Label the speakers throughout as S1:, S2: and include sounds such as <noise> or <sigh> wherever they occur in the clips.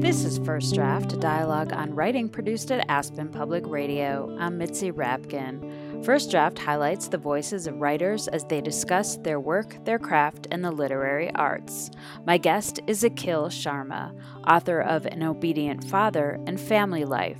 S1: This is First Draft, a dialogue on writing produced at Aspen Public Radio. I'm Mitzi Rapkin. First Draft highlights the voices of writers as they discuss their work, their craft, and the literary arts. My guest is Akhil Sharma, author of An Obedient Father and Family Life.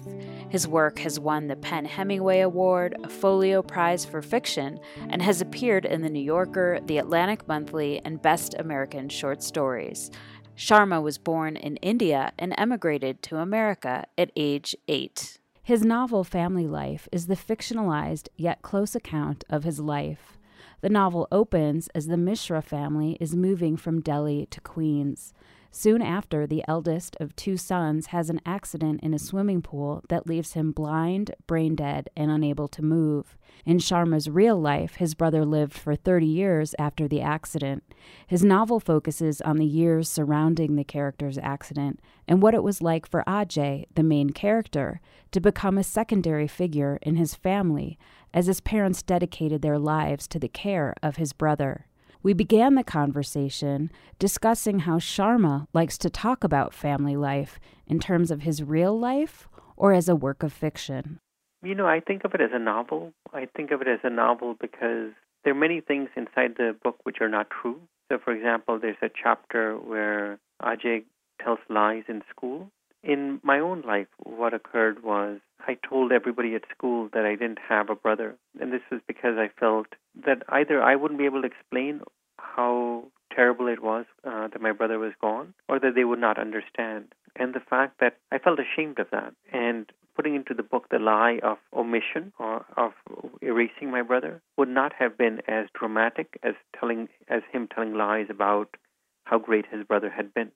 S1: His work has won the PEN Hemingway Award, a Folio Prize for Fiction, and has appeared in The New Yorker, The Atlantic Monthly, and Best American Short Stories. Sharma was born in India and emigrated to America at age eight. His novel Family Life is the fictionalized yet close account of his life. The novel opens as the Mishra family is moving from Delhi to Queens. Soon after, the eldest of two sons has an accident in a swimming pool that leaves him blind, brain dead, and unable to move. In Sharma's real life, his brother lived for 30 years after the accident. His novel focuses on the years surrounding the character's accident and what it was like for Ajay, the main character, to become a secondary figure in his family as his parents dedicated their lives to the care of his brother. We began the conversation discussing how Sharma likes to talk about family life in terms of his real life or as a work of fiction.
S2: You know, I think of it as a novel. I think of it as a novel because there are many things inside the book which are not true. So, for example, there's a chapter where Ajay tells lies in school. In my own life, what occurred was I told everybody at school that I didn't have a brother. And this was because I felt that either I wouldn't be able to explain how terrible it was uh, that my brother was gone, or that they would not understand. And the fact that I felt ashamed of that. And putting into the book the lie of omission or of erasing my brother would not have been as dramatic as telling as him telling lies about how great his brother had been.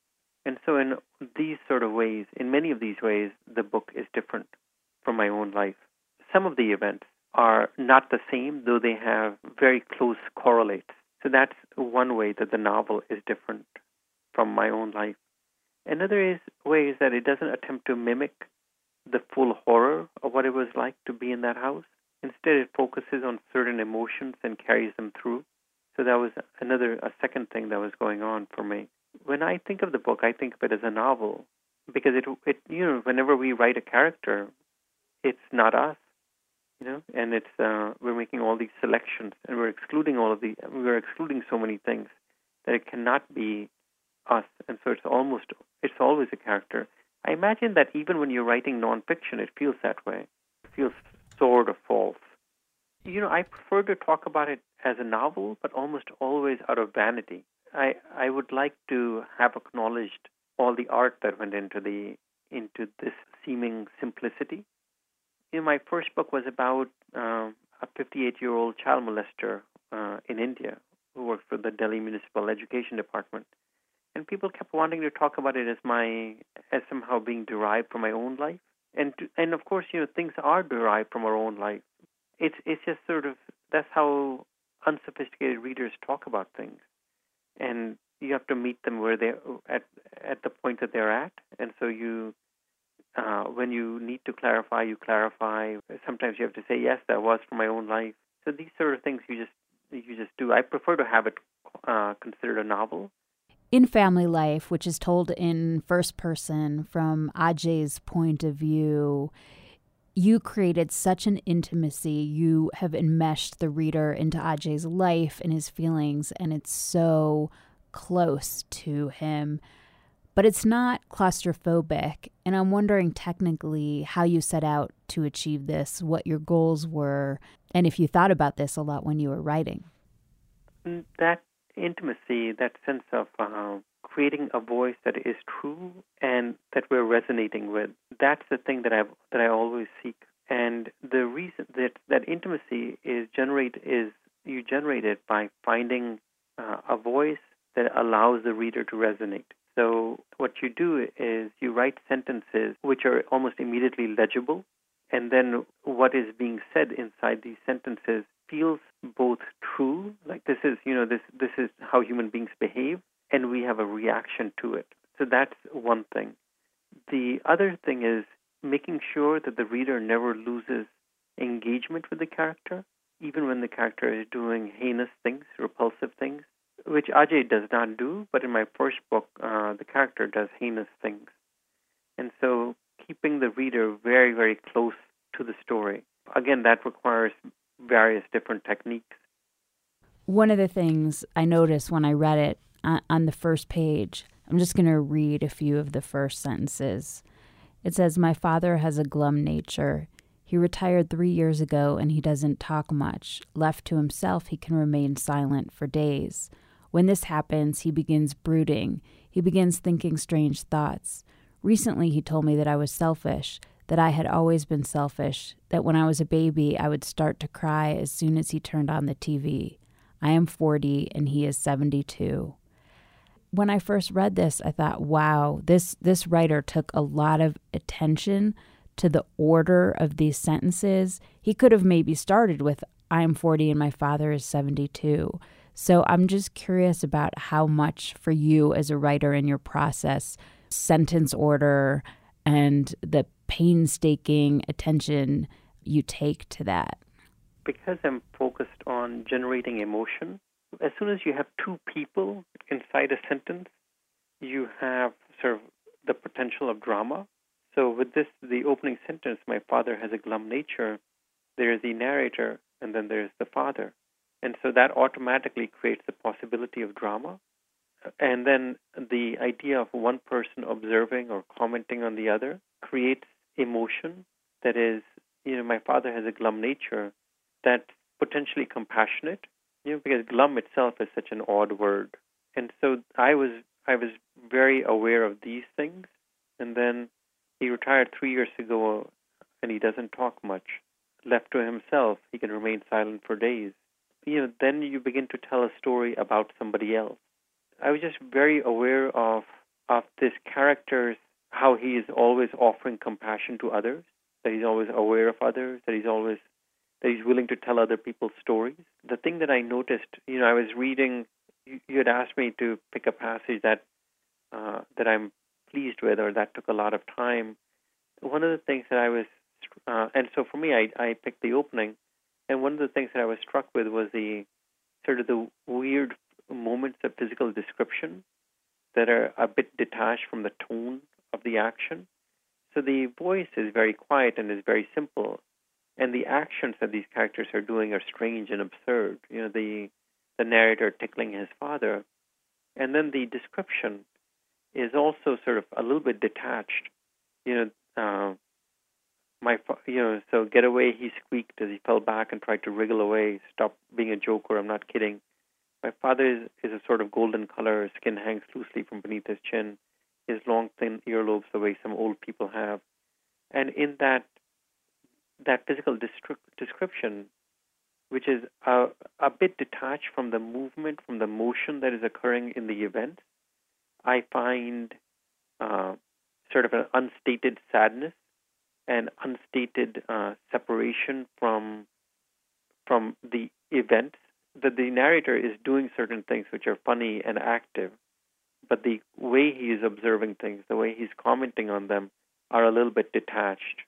S2: And so in these sort of ways, in many of these ways, the book is different from my own life. Some of the events are not the same, though they have very close correlates. So that's one way that the novel is different from my own life. Another is, way is that it doesn't attempt to mimic the full horror of what it was like to be in that house. Instead, it focuses on certain emotions and carries them through. So that was another, a second thing that was going on for me. When I think of the book, I think of it as a novel because it, it, you know, whenever we write a character, it's not us, you know, and it's uh, we're making all these selections and we're excluding all of the we're excluding so many things that it cannot be us, and so it's almost it's always a character. I imagine that even when you're writing nonfiction, it feels that way. It feels sort of false. You know, I prefer to talk about it as a novel, but almost always out of vanity. I I would like to have acknowledged all the art that went into the into this seeming simplicity. You know, my first book was about uh, a 58-year-old child molester uh, in India who worked for the Delhi Municipal Education Department, and people kept wanting to talk about it as my as somehow being derived from my own life, and to, and of course, you know, things are derived from our own life. It's it's just sort of that's how unsophisticated readers talk about things, and you have to meet them where they at at the point that they're at, and so you uh, when you need to clarify, you clarify. Sometimes you have to say, yes, that was for my own life. So these sort of things you just you just do. I prefer to have it uh, considered a novel.
S1: In family life, which is told in first person from Ajay's point of view, you created such an intimacy. You have enmeshed the reader into Ajay's life and his feelings, and it's so close to him but it's not claustrophobic. And I'm wondering technically how you set out to achieve this, what your goals were, and if you thought about this a lot when you were writing.
S2: Mm, that intimacy, that sense of uh, creating a voice that is true and that we're resonating with, that's the thing that I that I always seek. And the reason that that intimacy is generate is you generate it by finding uh, a voice that allows the reader to resonate. So what you do is you write sentences which are almost immediately legible, and then what is being said inside these sentences feels both true, like this is you know this this is how human beings behave, and we have a reaction to it. So that's one thing. The other thing is making sure that the reader never loses engagement with the character, even when the character is doing heinous things, repulsive things. which Ajay does not do, but in my first book, uh, the character does heinous things. And so keeping the reader very, very close to the story. Again, that requires various different techniques.
S1: One of the things I noticed when I read it on the first page, I'm just going to read a few of the first sentences. It says, My father has a glum nature. He retired three years ago and he doesn't talk much. Left to himself, he can remain silent for days. When this happens, he begins brooding. He begins thinking strange thoughts. Recently, he told me that I was selfish, that I had always been selfish, that when I was a baby, I would start to cry as soon as he turned on the TV. I am 40 and he is 72. When I first read this, I thought, wow, this, this writer took a lot of attention to the order of these sentences. He could have maybe started with, I am 40 and my father is 72. So I'm just curious about how much for you as a writer in your process sentence order and the painstaking attention you take to that?
S2: Because I'm focused on generating emotion, as soon as you have two people inside a sentence, you have sort of the potential of drama. So, with this, the opening sentence, my father has a glum nature, there is the narrator, and then there's the father. And so that automatically creates the possibility of drama and then the idea of one person observing or commenting on the other creates emotion that is, you know, my father has a glum nature that's potentially compassionate, you know, because glum itself is such an odd word. And so I was I was very aware of these things and then he retired three years ago and he doesn't talk much. Left to himself, he can remain silent for days. You know, then you begin to tell a story about somebody else I was just very aware of of this character's how he is always offering compassion to others, that he's always aware of others, that he's always that he's willing to tell other people's stories. The thing that I noticed, you know, I was reading. You, you had asked me to pick a passage that uh, that I'm pleased with, or that took a lot of time. One of the things that I was, uh, and so for me, I, I picked the opening, and one of the things that I was struck with was the sort of the weird moments of physical description that are a bit detached from the tone of the action. So the voice is very quiet and is very simple, and the actions that these characters are doing are strange and absurd. You know, the the narrator tickling his father, and then the description is also sort of a little bit detached. You know, uh, my you know, so get away. He squeaked as he fell back and tried to wriggle away. Stop being a joker. I'm not kidding. My father is, is a sort of golden color. His Skin hangs loosely from beneath his chin. His long, thin earlobes, the way some old people have. And in that that physical description, which is a, a bit detached from the movement, from the motion that is occurring in the event, I find uh, sort of an unstated sadness and unstated uh, separation from from the event that the narrator is doing certain things which are funny and active, but the way he is observing things, the way he's commenting on them, are a little bit detached.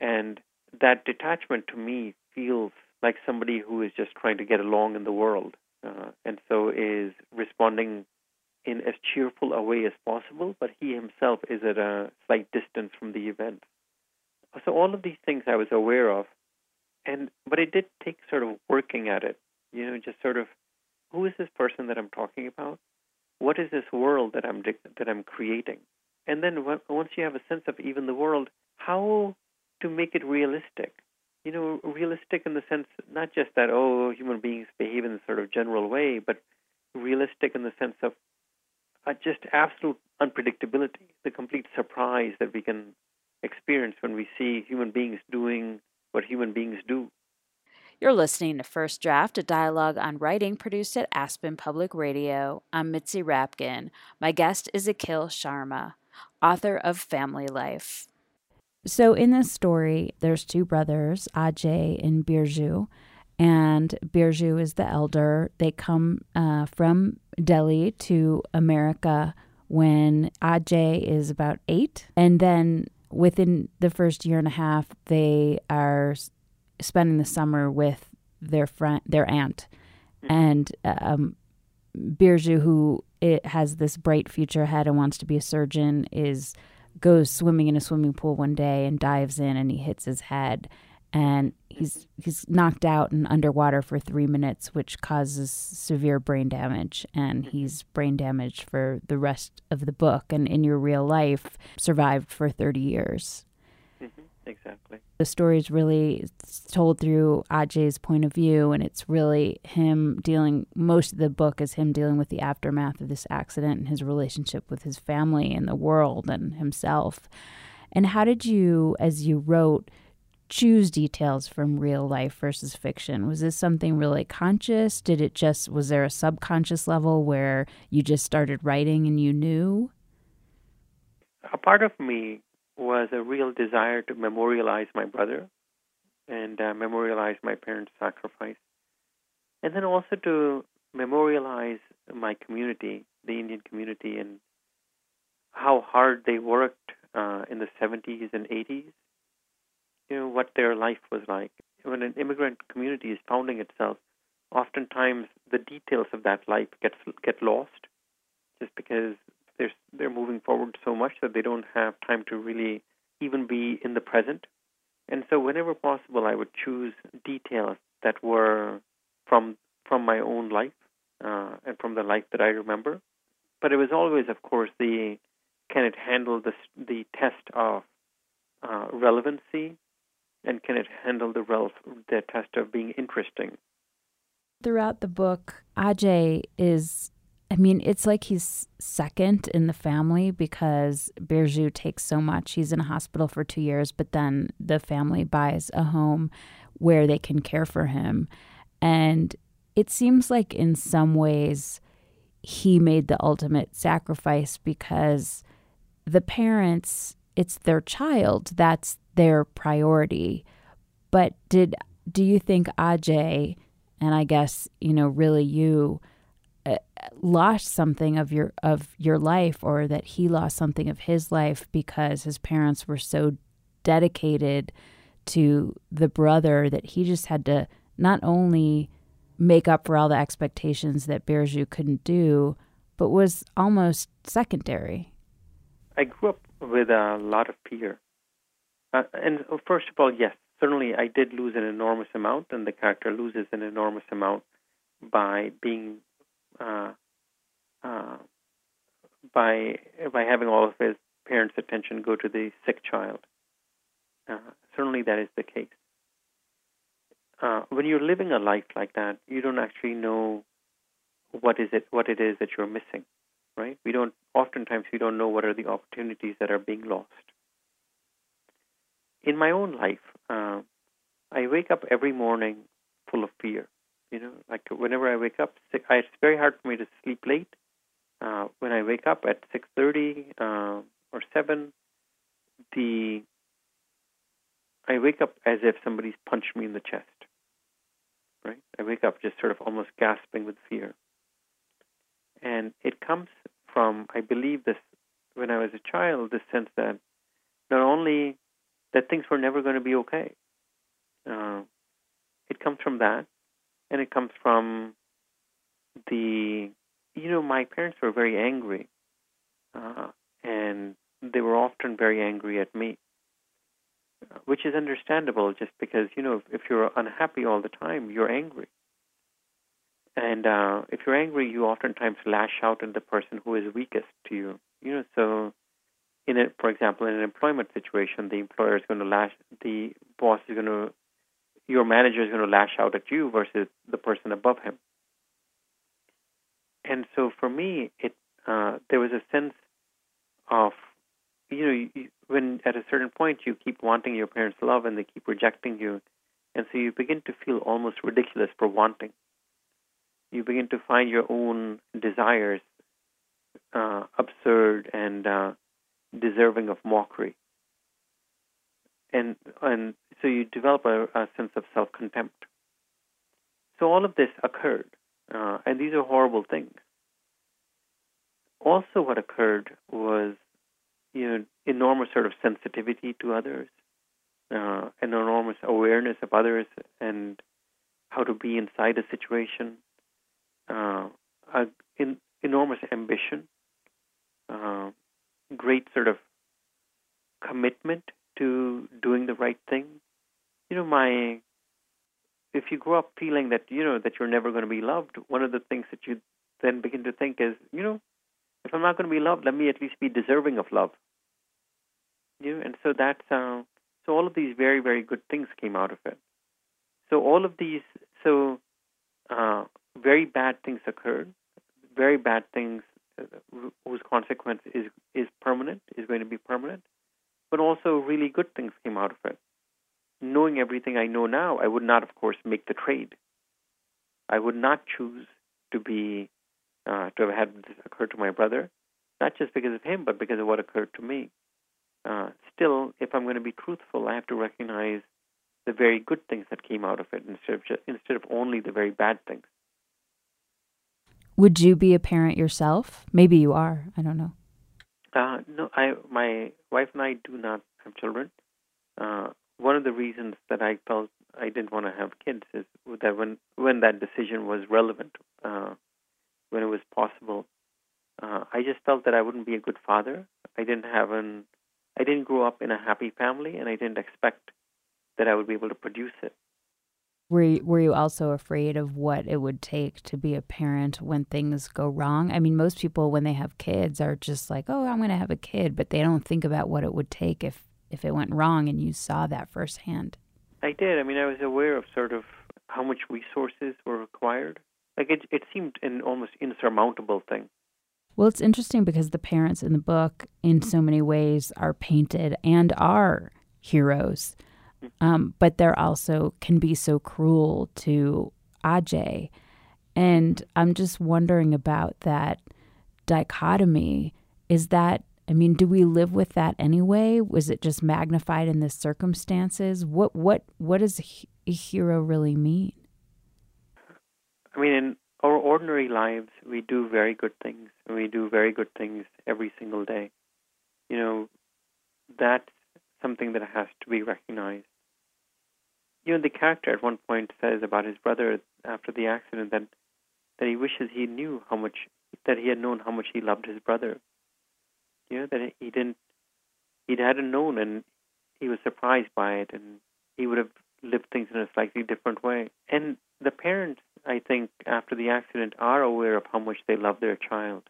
S2: And that detachment to me feels like somebody who is just trying to get along in the world uh, and so is responding in as cheerful a way as possible, but he himself is at a slight distance from the event. So all of these things I was aware of, and but it did take sort of working at it you know, just sort of who is this person that I'm talking about? What is this world that I'm that I'm creating? And then once you have a sense of even the world, how to make it realistic? You know, realistic in the sense not just that oh human beings behave in a sort of general way, but realistic in the sense of uh, just absolute unpredictability, the complete surprise that we can experience when we see human beings doing what human beings do.
S1: You're listening to First Draft, a dialogue on writing produced at Aspen Public Radio. I'm Mitzi Rapkin. My guest is Akhil Sharma, author of Family Life. So, in this story, there's two brothers, Ajay and Birju, and Birju is the elder. They come uh, from Delhi to America when Ajay is about eight, and then within the first year and a half, they are spending the summer with their friend, their aunt, mm-hmm. and um, Birju, who it has this bright future ahead and wants to be a surgeon, is goes swimming in a swimming pool one day and dives in and he hits his head and he's he's knocked out and underwater for three minutes, which causes severe brain damage, and mm-hmm. he's brain damaged for the rest of the book. And in your real life, survived for thirty years.
S2: Exactly.
S1: The story is really told through Ajay's point of view, and it's really him dealing. Most of the book is him dealing with the aftermath of this accident and his relationship with his family and the world and himself. And how did you, as you wrote? choose details from real life versus fiction? Was this something really conscious? Did it just, was there a subconscious level where you just started writing and you knew?
S2: A part of me was a real desire to memorialize my brother and uh, memorialize my parents' sacrifice. And then also to memorialize my community, the Indian community, and how hard they worked uh, in the 70s and 80s you know what their life was like. When an immigrant community is founding itself, oftentimes the details of that life gets get lost, just because they're they're moving forward so much that they don't have time to really even be in the present. And so, whenever possible, I would choose details that were from from my own life uh, and from the life that I remember. But it was always, of course, the can it handle the the test of uh, relevancy and can it handle the, rel- the test of being interesting?
S1: Throughout the book, Ajay is, I mean, it's like he's second in the family because Birju takes so much. He's in a hospital for two years, but then the family buys a home where they can care for him. And it seems like in some ways he made the ultimate sacrifice because the parents, it's their child. That's their priority. But did do you think Ajay and I guess you know really you lost something of your of your life or that he lost something of his life because his parents were so dedicated to the brother that he just had to not only make up for all the expectations that Birju couldn't do, but was almost secondary.
S2: I grew up with a lot of fear. Uh, and uh, first of all, yes, certainly I did lose an enormous amount, and the character loses an enormous amount by being uh, uh, by by having all of his parents' attention go to the sick child. Uh, certainly, that is the case. Uh, when you're living a life like that, you don't actually know what is it what it is that you're missing, right? We don't. Oftentimes, we don't know what are the opportunities that are being lost in my own life, uh, I wake up every morning full of fear. You know, like whenever I wake up, it's very hard for me to sleep late. Uh, when I wake up at six thirty uh, or seven, the I wake up as if somebody's punched me in the chest. Right? I wake up just sort of almost gasping with fear, and it comes from I believe this when I was a child, this sense that not only that things were never going to be okay. Uh, it comes from that, and it comes from the, you know, my parents were very angry, uh, and they were often very angry at me, which is understandable just because, you know, if, if you're unhappy all the time, you're angry. And uh, if you're angry, you oftentimes lash out at the person who is weakest to you. You know, so in a, for example, in an employment situation, the employer is going to lash, the boss is going to, your manager is going to lash out at you versus the person above him. And so for me, it uh, there was a sense of, you know, you, when at a certain point you keep wanting your parents' love and they keep rejecting you, and so you begin to feel almost ridiculous for wanting. You begin to find your own desires uh, absurd and uh, deserving of mockery. And and so you develop a, a sense of self contempt. So all of this occurred, uh, and these are horrible things. Also, what occurred was, you know, enormous sort of sensitivity to others, uh, an enormous awareness of others and how to be inside a situation, uh, a in, enormous ambition, uh, great sort of commitment to doing the right thing. You know, my if you grow up feeling that you know that you're never going to be loved, one of the things that you then begin to think is, you know, if I'm not going to be loved, let me at least be deserving of love. You know, and so that's uh, so all of these very very good things came out of it. So all of these, so uh, very bad things occurred, very bad things uh, whose consequence is is permanent, is going to be permanent, but also really good things came out of it. Knowing everything I know now, I would not, of course, make the trade. I would not choose to be uh, to have had this occur to my brother, not just because of him, but because of what occurred to me. Uh, still, if I'm going to be truthful, I have to recognize the very good things that came out of it instead of just, instead of only the very bad things.
S1: Would you be a parent yourself? Maybe you are. I don't know.
S2: Uh, no, I my wife and I do not have children. Uh, one of the reasons that I felt I didn't want to have kids is that when when that decision was relevant, uh, when it was possible, uh, I just felt that I wouldn't be a good father. I didn't have an I didn't grow up in a happy family, and I didn't expect that I would be able to produce it.
S1: Were you, were you also afraid of what it would take to be a parent when things go wrong? I mean, most people when they have kids are just like, "Oh, I'm going to have a kid," but they don't think about what it would take if if it went wrong and you saw that firsthand.
S2: I did. I mean, I was aware of sort of how much resources were required. Like it it seemed an almost insurmountable thing.
S1: Well, it's interesting because the parents in the book, in mm-hmm. so many ways, are painted and are heroes, um, but they're also can be so cruel to Ajay. And I'm just wondering about that dichotomy. Is that, I mean, do we live with that anyway? Was it just magnified in the circumstances? What what what does a hero really mean?
S2: I mean, in our ordinary lives, we do very good things, and we do very good things every single day. You know, that's something that has to be recognized. You know, the character at one point says about his brother after the accident that that he wishes he knew how much that he had known how much he loved his brother. You know, that he didn't he hadn't known and he was surprised by it and he would have lived things in a slightly different way. And the parents I think, after the accident, are aware of how much they love their child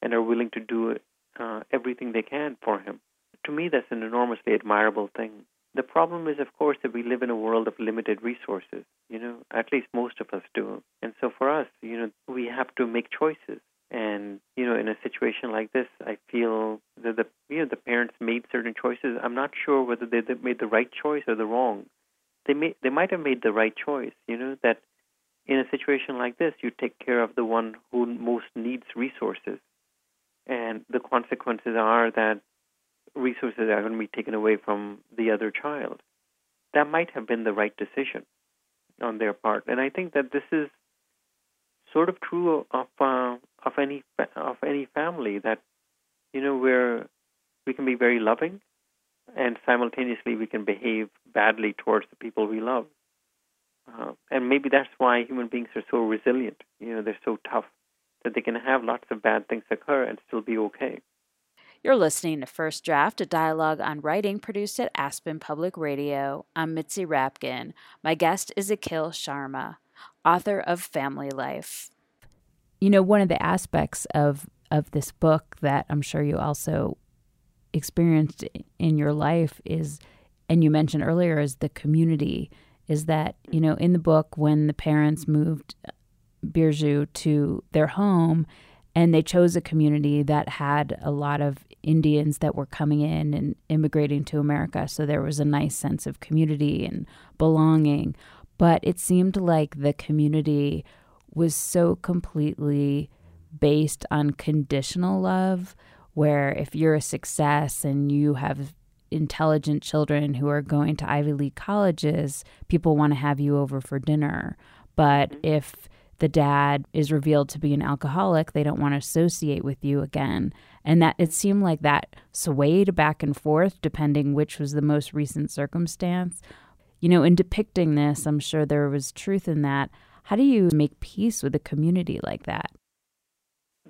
S2: and are willing to do uh, everything they can for him. To me, that's an enormously admirable thing. The problem is, of course, that we live in a world of limited resources. You know, at least most of us do. And so for us, you know, we have to make choices. And you know, in a situation like this, I feel that the you know the parents made certain choices. I'm not sure whether they made the right choice or the wrong. They may they might have made the right choice. You know that in a situation like this, you take care of the one who most needs resources. And the consequences are that resources are going to be taken away from the other child. That might have been the right decision on their part. And I think that this is sort of true of uh, of any of any family that you know where we can be very loving and simultaneously we can behave badly towards the people we love. Uh, and maybe that's why human beings are so resilient. You know, they're so tough that they can have lots of bad things occur and still be okay.
S1: You're listening to First Draft, a dialogue on writing produced at Aspen Public Radio. I'm Mitzi Rapkin. My guest is Akhil Sharma, author of Family Life. You know, one of the aspects of of this book that I'm sure you also experienced in your life is, and you mentioned earlier, is the community is that, you know, in the book, when the parents moved Birju to their home, and they chose a community that had a lot of Indians that were coming in and immigrating to America. So there was a nice sense of community and belonging. But it seemed like the community was so completely based on conditional love, where if you're a success and you have intelligent children who are going to Ivy League colleges, people want to have you over for dinner. But mm-hmm. if the dad is revealed to be an alcoholic, they don't want to associate with you again. And that it seemed like that swayed back and forth depending which was the most recent circumstance. You know, in depicting this, I'm sure there was truth in that. How do you make peace with a community like that?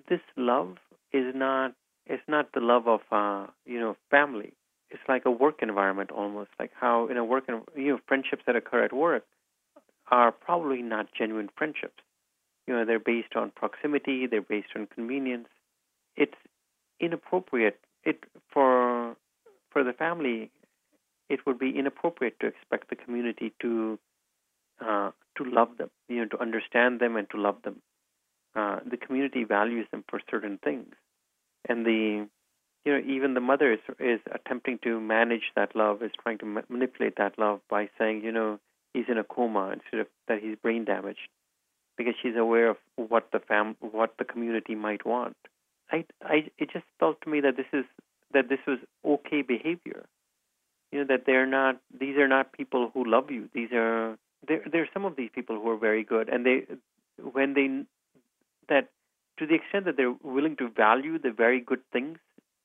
S2: this love is not it's not the love of uh, you know family. It's like a work environment almost, like how in a work you know friendships that occur at work are probably not genuine friendships. You know, they're based on proximity, they're based on convenience. It's inappropriate it for for the family it would be inappropriate to expect the community to uh, to love them, you know, to understand them and to love them. Uh, the community values them for certain things, and the you know even the mother is is attempting to manage that love, is trying to ma- manipulate that love by saying, you know, he's in a coma instead of that he's brain damaged, because she's aware of what the fam what the community might want. I I it just felt to me that this is that this was okay behavior. You know that they're not these are not people who love you. These are there there are some of these people who are very good and they when they that to the extent that they're willing to value the very good things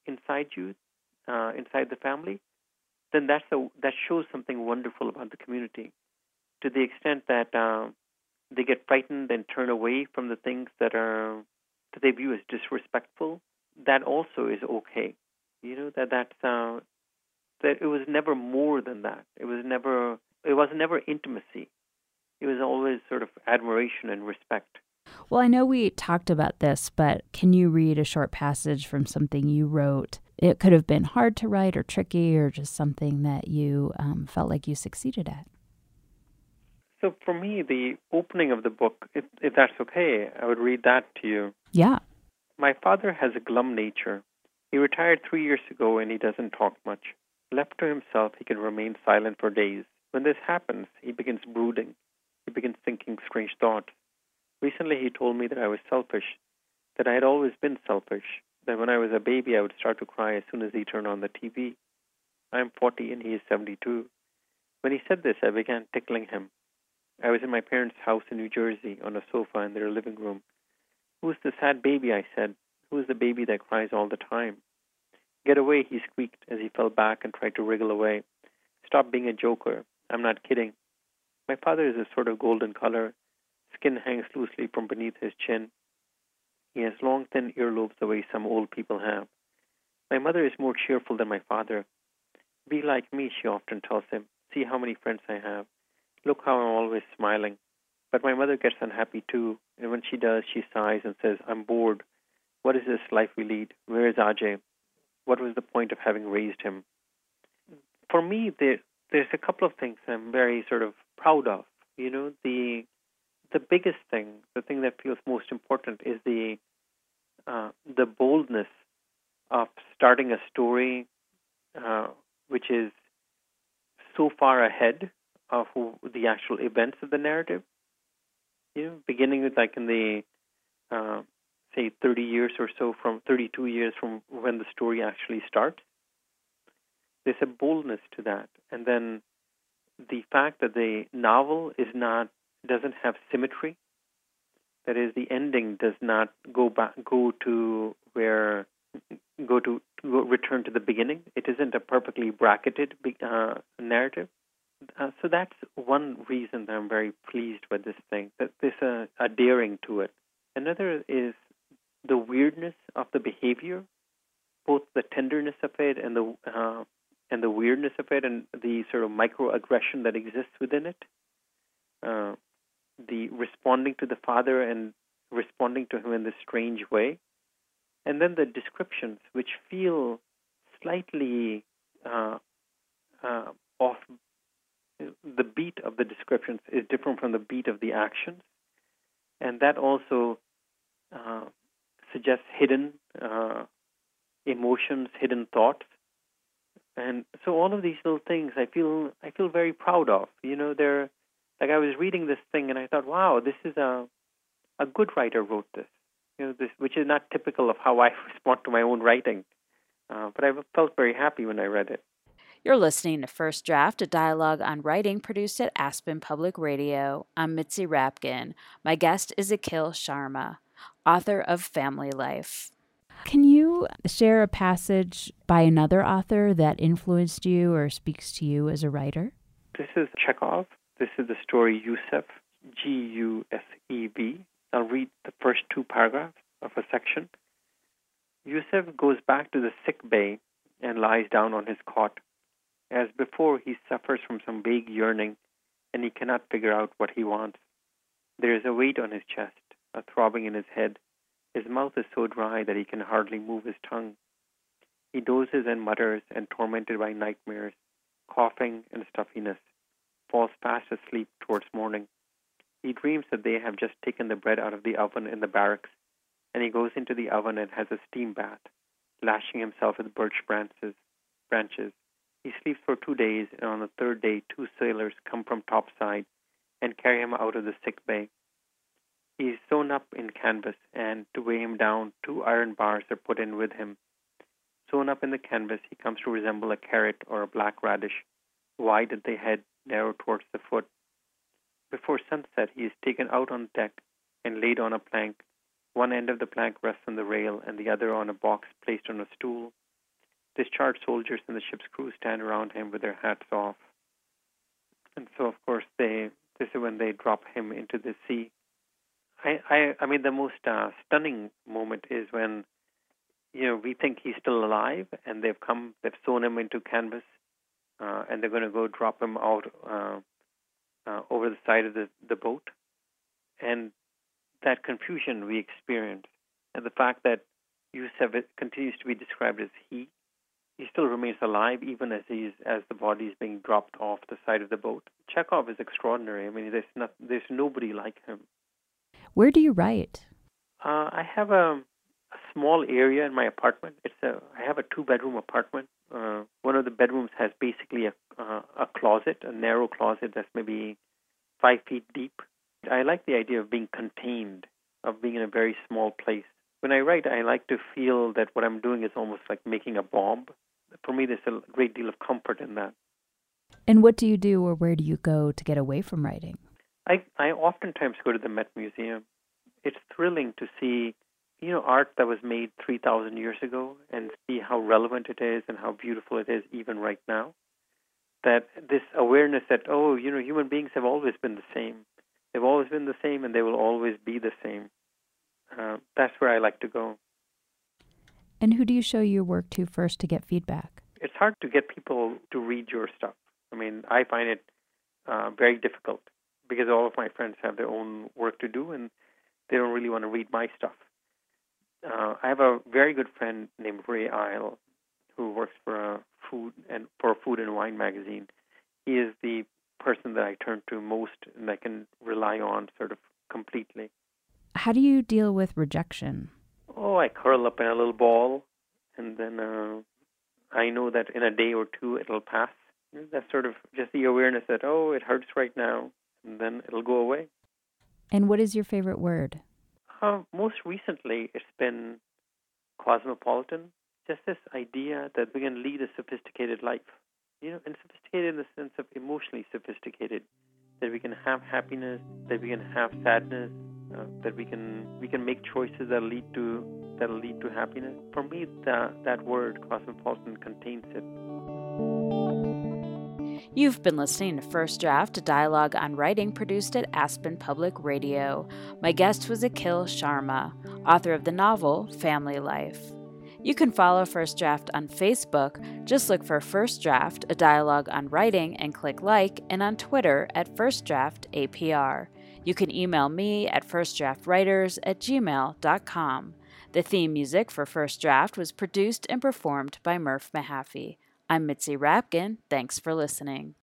S2: inside you, uh, inside the family, then that's a, that shows something wonderful about the community. To the extent that uh, they get frightened and turn away from the things that are that they view as disrespectful, that also is okay. You know that that's uh, that it was never more than that. It was never it was never intimacy. It was always sort of admiration and respect.
S1: Well, I know we talked about this, but can you read a short passage from something you wrote? It could have been hard to write or tricky or just something that you um, felt like you succeeded at.
S2: So, for me, the opening of the book, if, if that's okay, I would read that to you.
S1: Yeah.
S2: My father has a glum nature. He retired three years ago and he doesn't talk much. Left to himself, he can remain silent for days. When this happens, he begins brooding. He begins thinking strange thoughts. Recently, he told me that I was selfish, that I had always been selfish, that when I was a baby, I would start to cry as soon as he turned on the TV. I am 40 and he is 72. When he said this, I began tickling him. I was in my parents' house in New Jersey on a sofa in their living room. Who is the sad baby? I said. Who is the baby that cries all the time? Get away, he squeaked as he fell back and tried to wriggle away. Stop being a joker. I'm not kidding. My father is a sort of golden color. Skin hangs loosely from beneath his chin. He has long, thin earlobes the way some old people have. My mother is more cheerful than my father. Be like me, she often tells him. See how many friends I have. Look how I'm always smiling. But my mother gets unhappy too, and when she does, she sighs and says, I'm bored. What is this life we lead? Where is Ajay? What was the point of having raised him? For me, there, there's a couple of things I'm very sort of proud of. You know, the the biggest thing, the thing that feels most important, is the uh, the boldness of starting a story uh, which is so far ahead of the actual events of the narrative. You know, beginning with like in the uh, say 30 years or so from 32 years from when the story actually starts. There's a boldness to that, and then the fact that the novel is not doesn't have symmetry. That is, the ending does not go back go to where go to go, return to the beginning. It isn't a perfectly bracketed uh, narrative. Uh, so that's one reason that I'm very pleased with this thing. That there's a, a daring to it. Another is the weirdness of the behavior, both the tenderness of it and the uh, and the weirdness of it, and the sort of microaggression that exists within it. Uh, the responding to the father and responding to him in this strange way, and then the descriptions, which feel slightly uh, uh, off. The beat of the descriptions is different from the beat of the actions, and that also uh, suggests hidden uh, emotions, hidden thoughts, and so all of these little things I feel I feel very proud of. You know, they're like I was reading this thing and I thought, wow, this is a a good writer wrote this. You know, this which is not typical of how I <laughs> respond to my own writing. Uh, but I felt very happy when I read it.
S1: You're listening to First Draft, a dialogue on writing produced at Aspen Public Radio. I'm Mitzi Rapkin. My guest is Akhil Sharma author of Family Life. Can you share a passage by another author that influenced you or speaks to you as a writer?
S2: This is Chekhov. This is the story Gusev, G U S E V. I'll read the first two paragraphs. of a section. Gusev goes back to the sick bay and lies down on his cot. As before, he suffers from some vague yearning, and he cannot figure out what he wants. There is a weight on his chest, a throbbing in his head. His mouth is so dry that he can hardly move his tongue. He dozes and mutters, and tormented by nightmares, coughing and stuffiness, falls fast asleep towards morning. He dreams that they have just taken the bread out of the oven in the barracks, and he goes into the oven and has a steam bath, lashing himself with birch branches. branches. He sleeps for two days, and on the third day, two sailors come from topside and carry him out of the sick bay. He is sewn up in canvas, and to weigh him down, two iron bars are put in with him. Sewn up in the canvas, he comes to resemble a carrot or a black radish, wide at the head, narrow towards the foot. Before sunset, he is taken out on deck and laid on a plank. One end of the plank rests on the rail, and the other on a box placed on a stool. Discharged soldiers and the ship's crew stand around him with their hats off. And so, of course, they this is when they drop him into the sea. I, I, I mean, the most uh, stunning moment is when, you know, we think he's still alive, and they've come, they've sewn him into canvas, uh, and they're going to go drop him out uh, uh, over the side of the, the boat. And that confusion we experience, and the fact that Gusev continues to be described as he, he still remains alive even as he's as the body is being dropped off the side of the boat. Chekhov is extraordinary. I mean, there's not there's nobody like him.
S1: Where do you write?
S2: Uh, I have a, a small area in my apartment. It's a I have a two bedroom apartment. Uh, one of the bedrooms has basically a uh, a closet, a narrow closet that's maybe five feet deep. I like the idea of being contained, of being in a very small place. When I write, I like to feel that what I'm doing is almost like making a bomb for me, there's a great deal of comfort in that.
S1: And what do you do, or where do you go to get away from writing?
S2: I I oftentimes go to the Met Museum. It's thrilling to see, you know, art that was made three thousand years ago, and see how relevant it is and how beautiful it is even right now. That this awareness that oh, you know, human beings have always been the same. They've always been the same, and they will always be the same. Uh, that's where I like to go.
S1: And who do you show your work to first to get feedback?
S2: It's hard to get people to read your stuff. I mean, I find it uh, very difficult because all of my friends have their own work to do and they don't really want to read my stuff. Uh, I have a very good friend named Ray Isle who works for a food and for a food and wine magazine. He is the person that I turn to most and I can rely on sort of completely.
S1: How do you deal with rejection?
S2: oh, I curl up in a little ball, and then uh, I know that in a day or two it'll pass. That's sort of just the awareness that, oh, it hurts right now, and then it'll go away.
S1: And what is your favorite word?
S2: Uh, most recently, it's been cosmopolitan. Just this idea that we can lead a sophisticated life. You know, and sophisticated in the sense of emotionally sophisticated. That we can have happiness, that we can have sadness, that we can we can make choices that lead to that lead to happiness. For me, that that word cosmopolitan contains it.
S1: You've been listening to First Draft, a dialogue on writing produced at Aspen Public Radio. My guest was Akhil Sharma, author of the novel Family Life. You can follow First Draft on Facebook. Just look for First Draft, a dialogue on writing, and click like, and on Twitter at First Draft APR. You can email me at firstdraftwriters at gmail.com. The theme music for First Draft was produced and performed by Murph Mahaffey. I'm Mitzi Rapkin. Thanks for listening.